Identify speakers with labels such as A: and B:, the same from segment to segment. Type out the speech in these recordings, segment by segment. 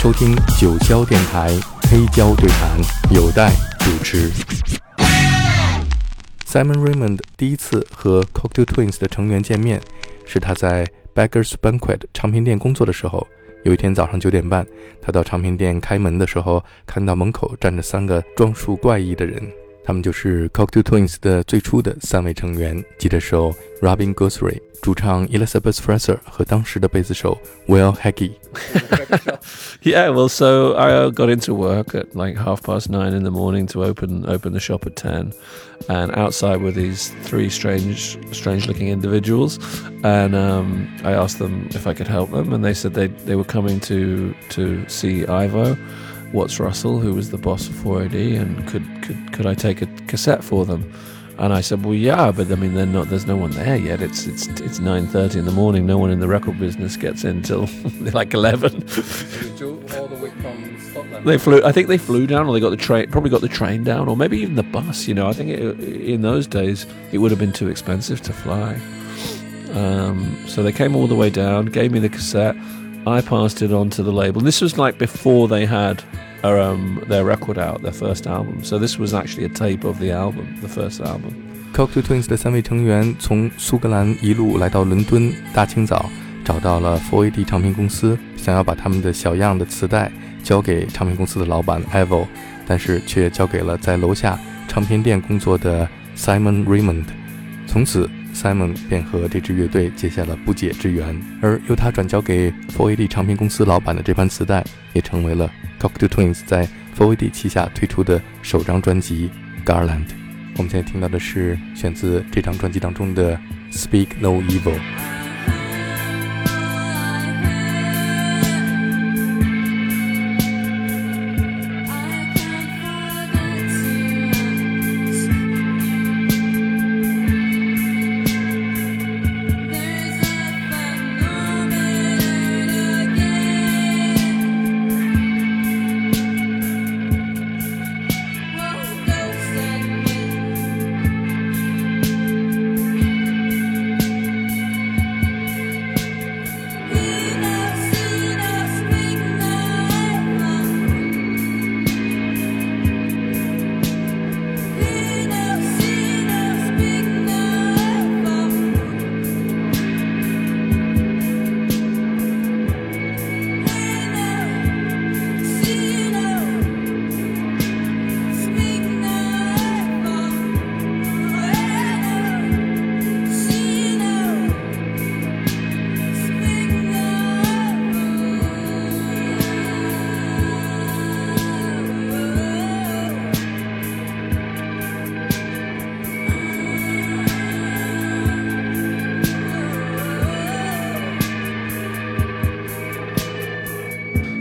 A: 收听九霄电台黑胶对谈，有待主持。Simon Raymond 第一次和 Cocktail Twins 的成员见面，是他在 Beggars Banquet 唱片店工作的时候。有一天早上九点半，他到唱片店开门的时候，看到门口站着三个装束怪异的人。他们就是 Cocteau Twins 的最初的三位成员，吉他手 Robin Guthrie、主唱 Elizabeth Fraser 和当时的贝斯手 Will Heggie。
B: yeah, well, so I uh, got into work at like half past nine in the morning to open open the shop at ten, and outside were these three strange strange looking individuals, and um, I asked them if I could help them, and they said they they were coming to to see Ivo. Watts Russell, who was the boss of 4AD, and could could could I take a cassette for them? And I said, well, yeah, but I mean, they're not. There's no one there yet. It's it's it's 9:30 in the morning. No one in the record business gets in till like 11. they flew. I think they flew down, or they got the train. Probably got the train down, or maybe even the bus. You know, I think it, in those days it would have been too expensive to fly. Um, so they came all the way down, gave me the cassette. I passed it on to the label. This was like before they had um, their record out, their first album. So this was actually a tape of the album, the first album.
A: Cocteau Twins 的三位成员从苏格兰一路来到伦敦，大清早找到了 Four AD 唱片公司，想要把他们的小样的磁带交给唱片公司的老板 Ivo，但是却交给了在楼下唱片店工作的 Simon Raymonde。从此 Simon 便和这支乐队结下了不解之缘，而由他转交给 f o AD 唱片公司老板的这盘磁带，也成为了 Cocktail Twins 在 f o AD 旗下推出的首张专辑《Garland》。我们现在听到的是选自这张专辑当中的《Speak No Evil》。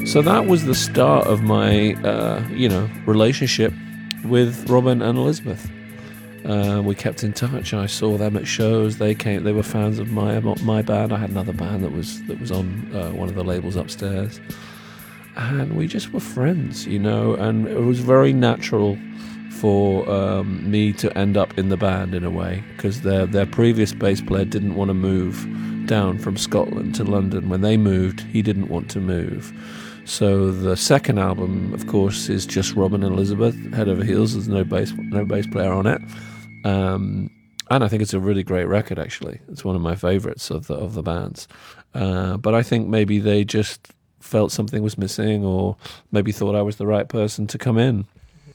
B: So that was the start of my, uh, you know, relationship with Robin and Elizabeth. Uh, we kept in touch. I saw them at shows. They came. They were fans of my my band. I had another band that was that was on uh, one of the labels upstairs, and we just were friends, you know. And it was very natural for um, me to end up in the band in a way because their their previous bass player didn't want to move down from Scotland to London. When they moved, he didn't want to move. So the second album, of course, is just Robin and Elizabeth, Head Over Heels. There's no bass, no bass player on it, um, and I think it's a really great record. Actually, it's one of my favourites of the of the band's. Uh, but I think maybe they just felt something was missing, or maybe thought I was the right person to come in.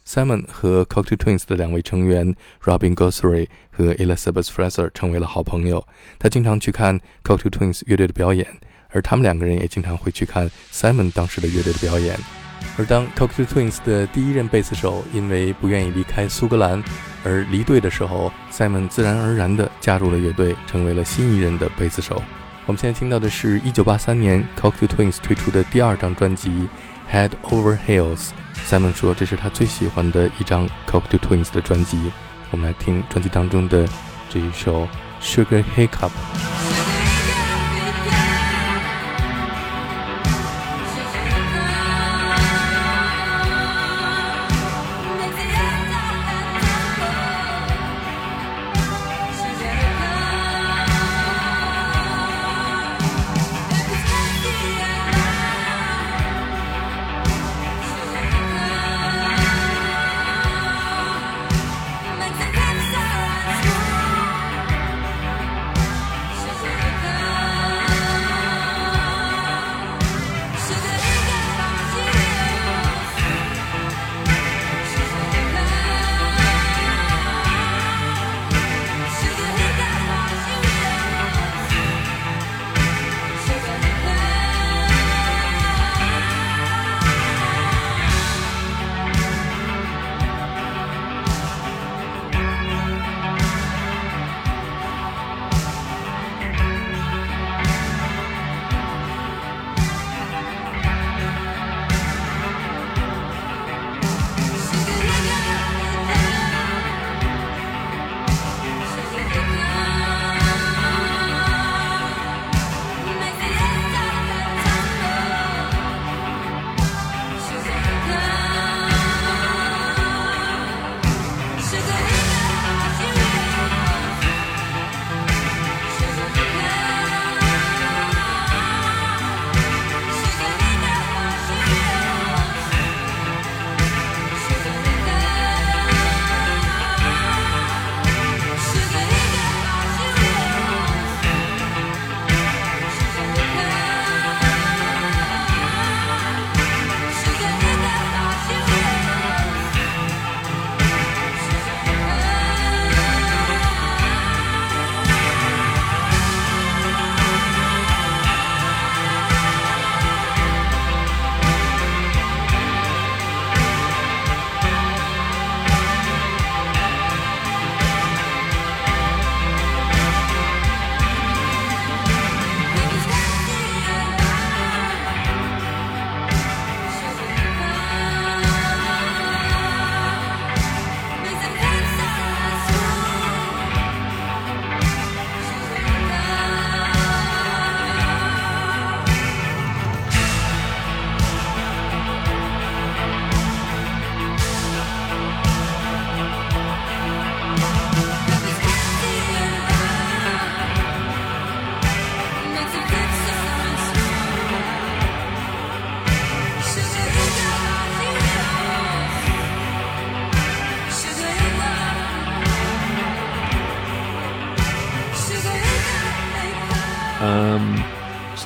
A: Simon 和 Cocteau Twins 的两位成员 Robin Guthrie Elizabeth Fraser 成为了好朋友。他经常去看 Cocteau Twins 乐队的表演。而他们两个人也经常会去看 Simon 当时的乐队的表演。而当 Cocktail Twins 的第一任贝斯手因为不愿意离开苏格兰而离队的时候，Simon 自然而然地加入了乐队，成为了新一任的贝斯手。我们现在听到的是1983年 Cocktail Twins 推出的第二张专辑《Head Over Heels》。Simon 说这是他最喜欢的一张 Cocktail Twins 的专辑。我们来听专辑当中的这一首《Sugar Hiccup》。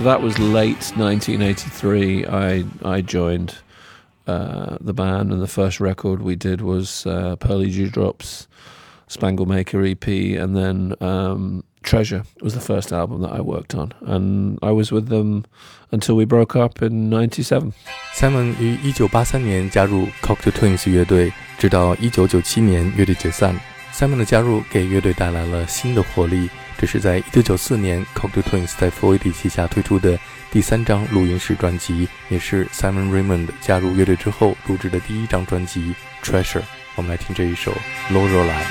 B: that was late 1983. I I joined uh, the band, and the first record we did was uh, Pearly Dewdrops, Spangle Maker EP, and then um, Treasure was the first album that I worked on, and I was with them until we broke up in '97.
C: Simon 于1983年加入 Cocteau Twins 乐队，直到1997年乐队解散。Simon 的加入给乐队带来了新的活力。这是在1994年，Cocktail Twins 在 Four AD 旗下推出的第三张录音室专辑，也是 Simon Raymond 加入乐队之后录制的第一张专辑《Treasure》。我们来听这一首《Lorelei》。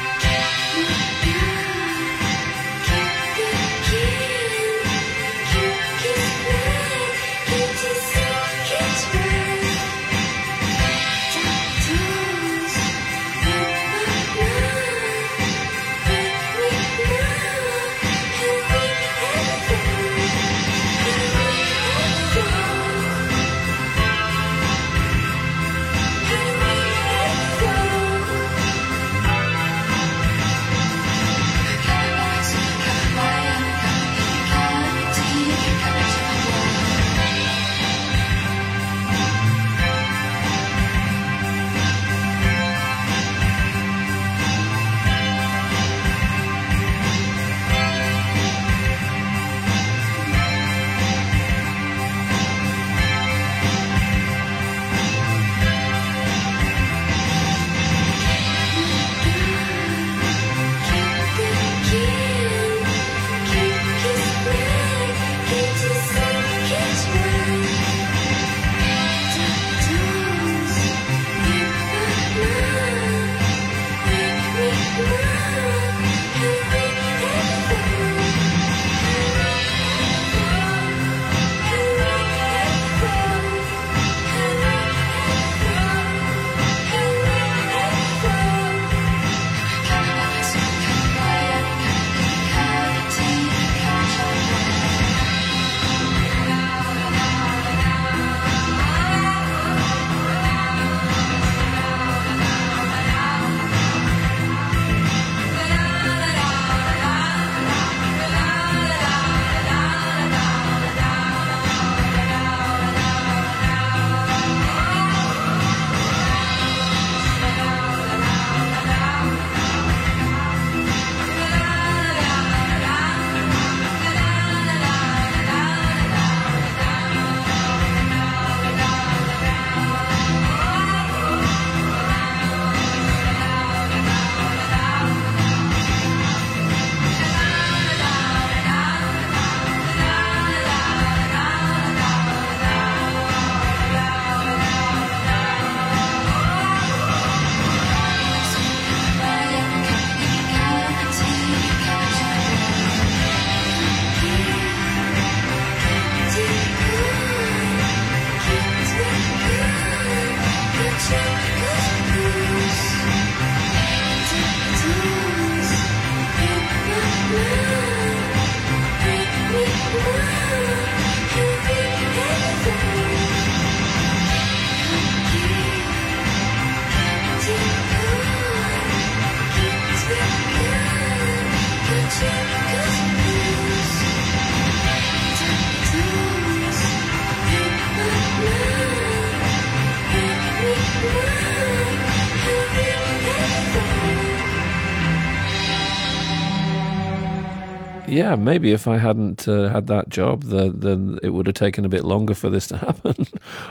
B: Yeah, maybe if I hadn't uh, had that job, then, then it would have taken a bit longer for this to happen.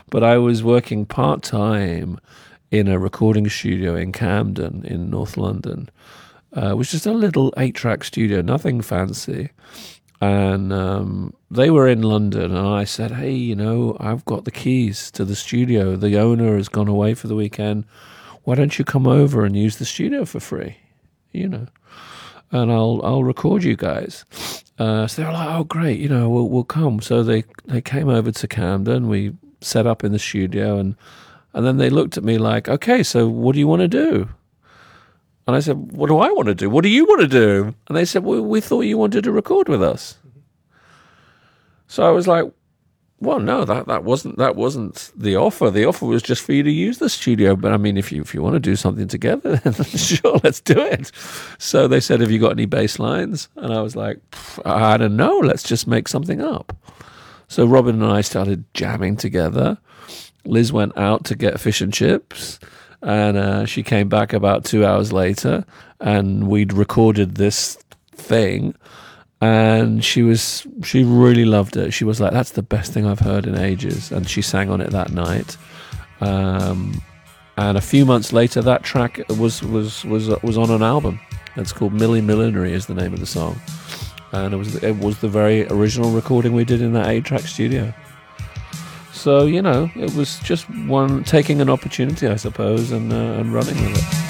B: but I was working part time in a recording studio in Camden in North London. Uh, it was just a little eight track studio, nothing fancy. And um, they were in London, and I said, Hey, you know, I've got the keys to the studio. The owner has gone away for the weekend. Why don't you come over and use the studio for free? You know and I'll I'll record you guys. Uh, so they were like, oh great, you know, we'll we'll come. So they they came over to Camden. We set up in the studio, and and then they looked at me like, okay, so what do you want to do? And I said, what do I want to do? What do you want to do? And they said, well, we thought you wanted to record with us. So I was like,
C: Well, no, that, that wasn't that wasn't the offer. The offer was just for you to use the studio. But I mean, if you if you want to do something together, then sure, let's do it. So they said, "Have you got any bass lines?" And I was like, "I don't know. Let's just make something up." So Robin and I started jamming together. Liz went out to get fish and chips, and uh, she came back about two hours later, and we'd recorded this thing and she was she really loved it. She was like, "That's the best thing I've heard in ages," and she sang on it that night. Um, and a few months later, that track was was was was on an album. It's called "Milli Millinery" is the name of the song, and it was it was the very original recording we did in that eight-track studio. So you know, it was just one taking an opportunity, I suppose, and uh, and running with it.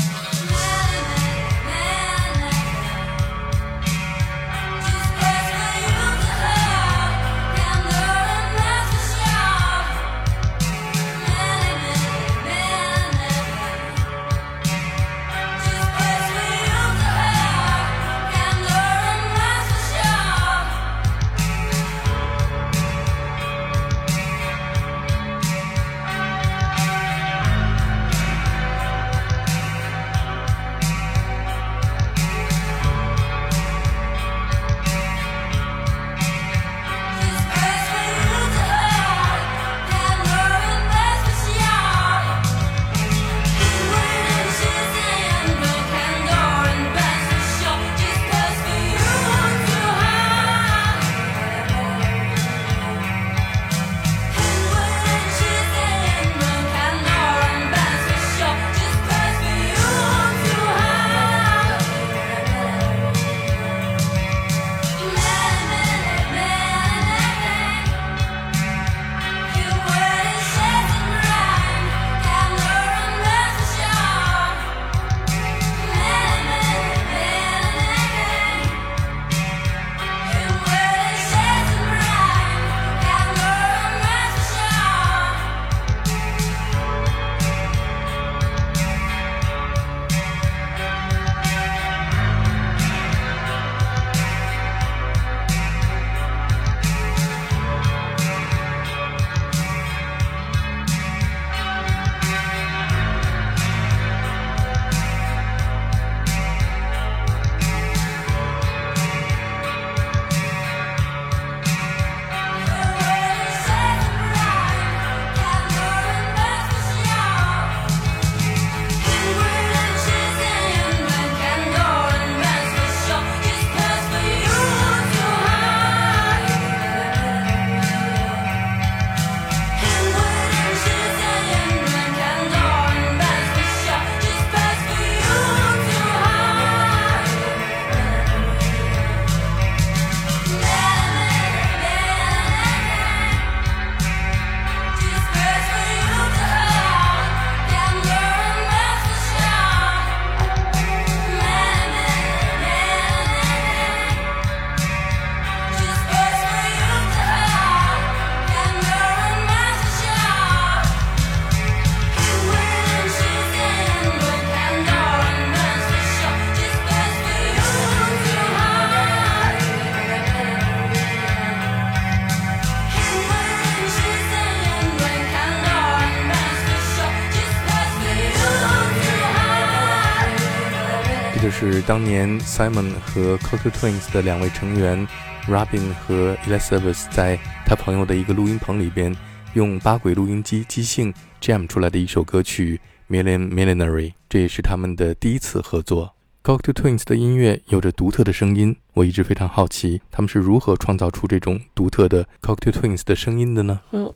A: 当年 Simon 和 Cocteau Twins 的两位成员 Robin 和 Elizabeth 在他朋友的一个录音棚里边，用八轨录音机即兴 jam 出来的一首歌曲《Millimillenary》，这也是他们的第一次合作。Cocteau Twins 的音乐有着独特的声音，我一直非常好奇他们是如何创造出这种独特的 Cocteau Twins 的声音的呢
C: ？Well,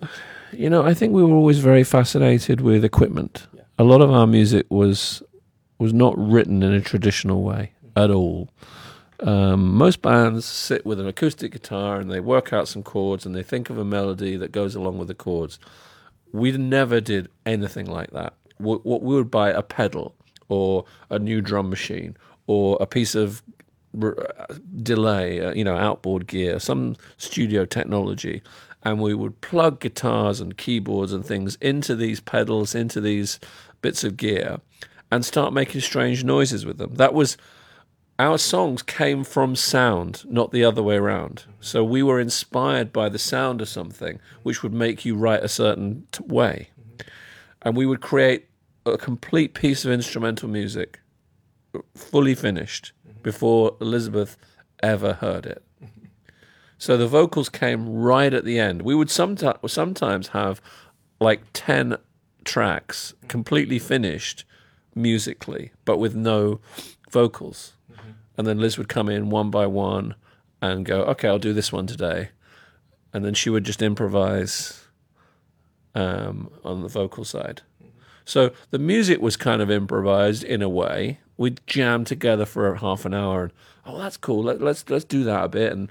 C: you know, I think we were always very fascinated with equipment. A lot of our music was was not written in a traditional way at all. Um, most bands sit with an acoustic guitar and they work out some chords and they think of a melody that goes along with the chords. We never did anything like that. What we would buy a pedal or a new drum machine or a piece of delay, uh, you know, outboard gear, some studio technology, and we would plug guitars and keyboards and things into these pedals, into these bits of gear, and start making strange noises with them. That was
B: our songs came from sound, not the other way around. So we were inspired by the sound of something, which would make you write a certain t- way. And we would create a complete piece of instrumental music, fully finished, before Elizabeth ever heard it. So the vocals came right at the end. We would someti- sometimes have like 10 tracks completely finished musically, but with no vocals. And then Liz would come in one by one and go, okay, I'll do this one today. And then she would just improvise um, on the vocal side. So the music was kind of improvised in a way. We'd jam together for half an hour and, oh, that's cool. Let, let's let's do that a bit. And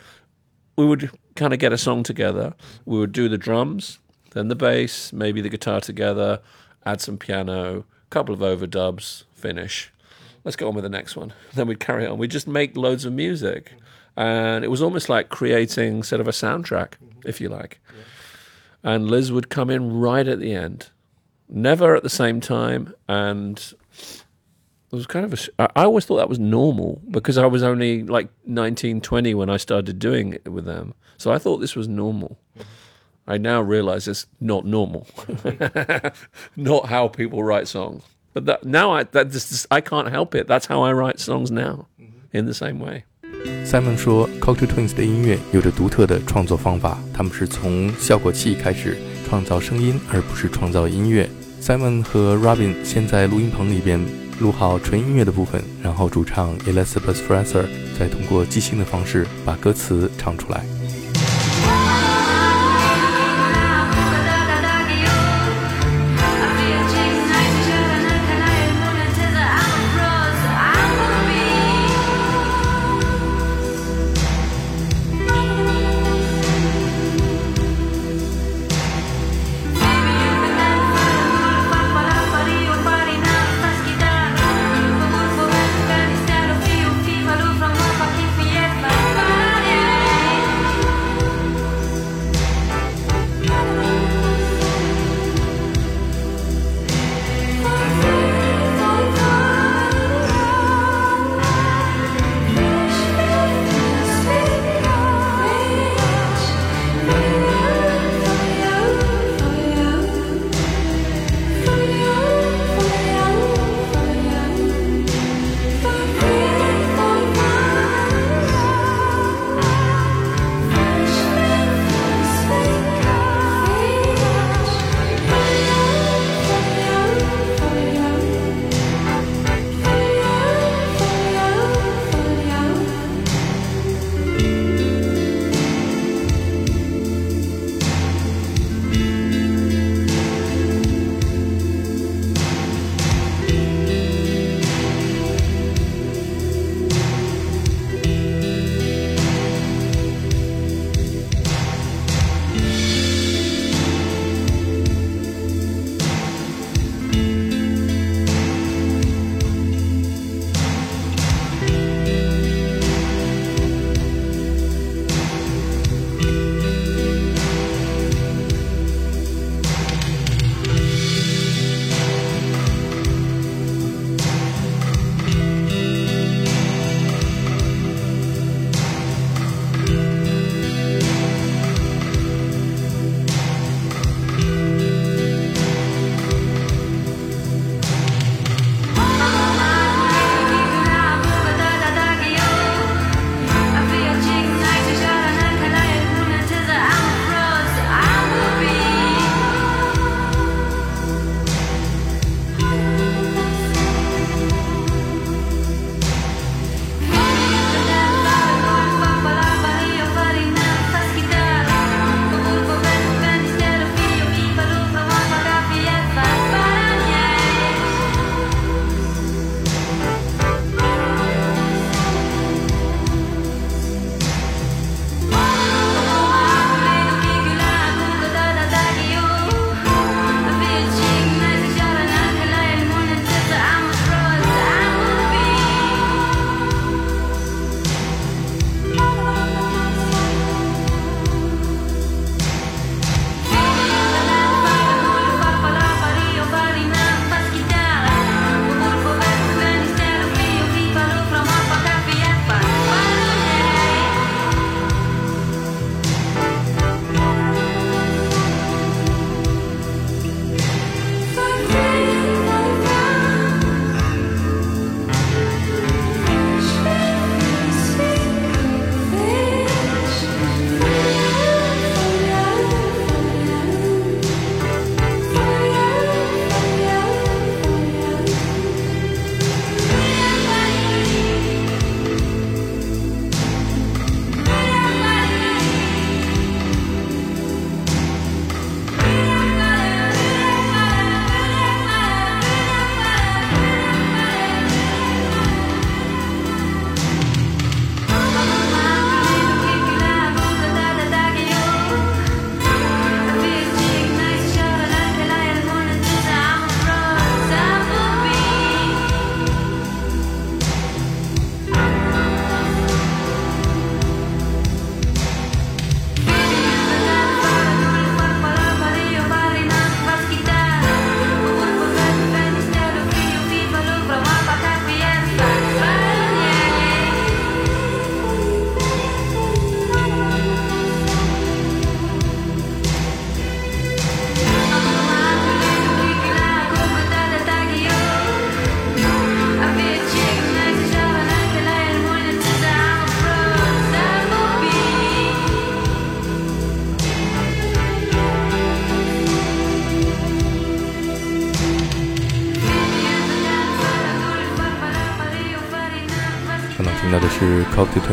B: we would kind of get a song together. We would do the drums, then the bass, maybe the guitar together, add some piano, couple of overdubs, finish. Let's go on with the next one. Then we'd carry on. We'd just make loads of music. And it was almost like creating sort of a soundtrack, if you like. And Liz would come in right at the end, never at the same time. And it was kind of a. I always thought that was normal because I was only like 19, 20 when I started doing it with them. So I thought this was normal. I now realize it's not normal, not how people write songs. But that, now I that just, I can't help it. That's how I write songs now, in the same way.
C: Simon 说，Cocteau Twins 的音乐有着独特的创作方法，他们是从效果器开始创造声音，而不是创造音乐。Simon 和 Robin 先在录音棚里边录好纯音乐的部分，然后主唱 Elizabeth Fraser 再通过即兴的方式把歌词唱出来。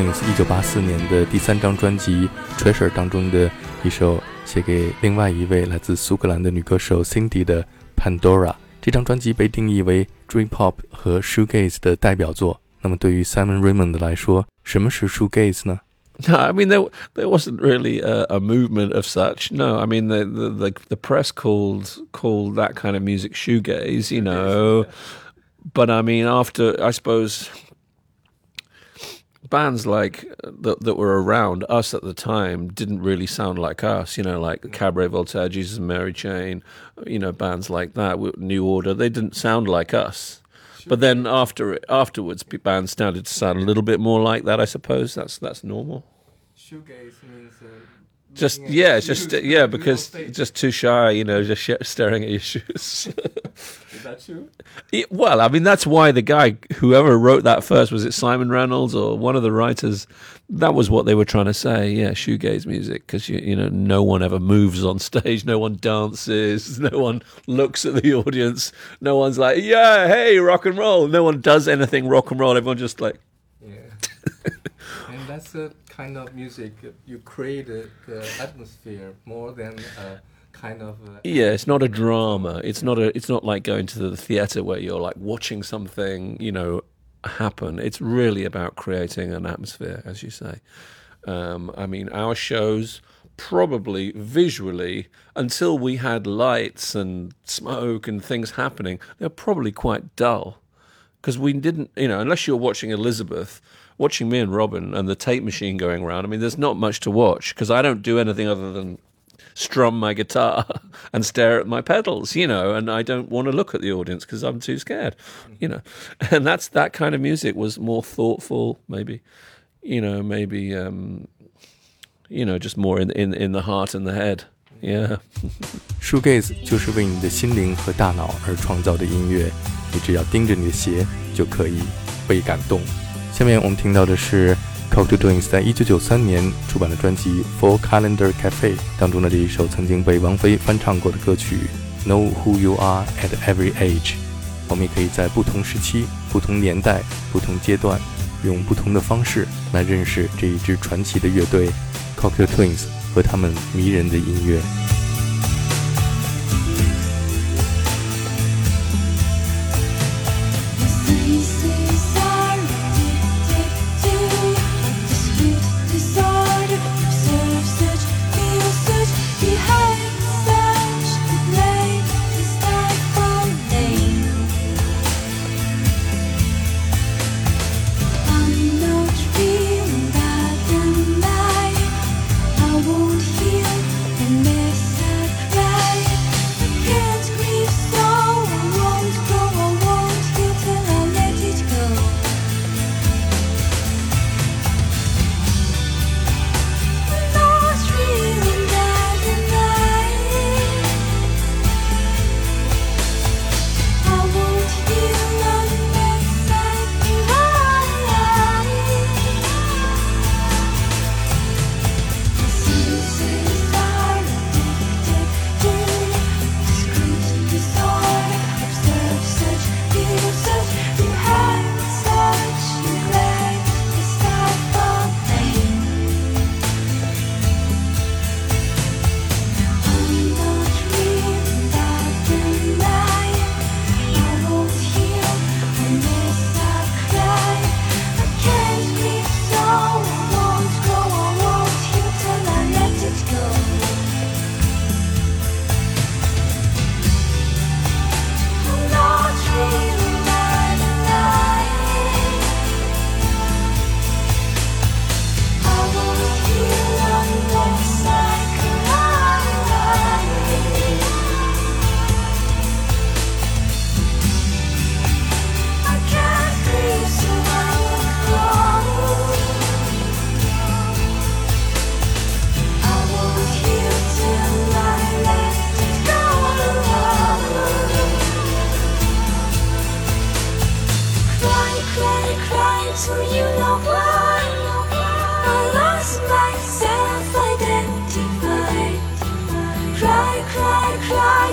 C: 也是一九八四年的第三张专辑《Treasure》当中的一首写给另外一位来自苏格兰的女歌手 Cindy 的《Pandora》。这张专辑被定义为 Dream Pop 和 Shoegaze 的代表作。那么对于 Simon Raymonde 来说，什么是 Shoegaze 呢
B: ？No, I mean there there wasn't really a, a movement of such. No, I mean the, the, the the press called called that kind of music shoegaze, you know. But I mean after I suppose bands like uh, that that were around us at the time didn't really sound like us, you know, like mm. Cabaret Voltaire, Jesus and Mary Chain, uh, you know, bands like that, New Order, they didn't sound like us. But then after afterwards, bands started to sound a little bit more like that. I suppose that's that's normal.
C: Shoegaze means. Uh,
B: just yeah, just yeah, because just too shy, you know, just staring at your shoes.
C: Is that true?
B: It, well, I mean, that's why the guy, whoever wrote that first, was it Simon Reynolds or one of the writers? That was what they were trying to say. Yeah, shoegaze music, because you, you know, no one ever moves on stage, no one dances, no one looks at the audience, no one's like, yeah, hey, rock and roll. No one does anything rock and roll. Everyone just like,
C: yeah. and that's the kind of music you create the atmosphere more than. Uh, kind of uh,
B: yeah it's not a drama. It's not a it's not like going to the theater where you're like watching something you know happen. It's really about creating an atmosphere as you say. Um, i mean our shows probably visually until we had lights and smoke and things happening they're probably quite dull. Because we didn't you know unless you're watching elizabeth watching me and robin and the tape machine going around i mean there's not much to watch because i don't do anything other than strum my guitar and stare at my pedals, you know, and I don't want to look at the audience because I'm too scared, you know. And that's that kind of music was more thoughtful, maybe, you know, maybe, um, you know, just more in in in the heart and the head. Yeah.
C: Shoegaze 就是为你的心灵和大脑而创造的音乐，你只要盯着你的鞋就可以被感动。下面我们听到的是 Cocteau Twins 在一九九三年出版的专辑《Four Calendar Cafe》当中的这一首曾经被王菲翻唱过的歌曲《Know Who You Are at Every Age》，我们也可以在不同时期、不同年代、不同阶段，用不同的方式来认识这一支传奇的乐队 Cocteau Twins 和他们迷人的音乐。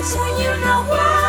D: So you know why.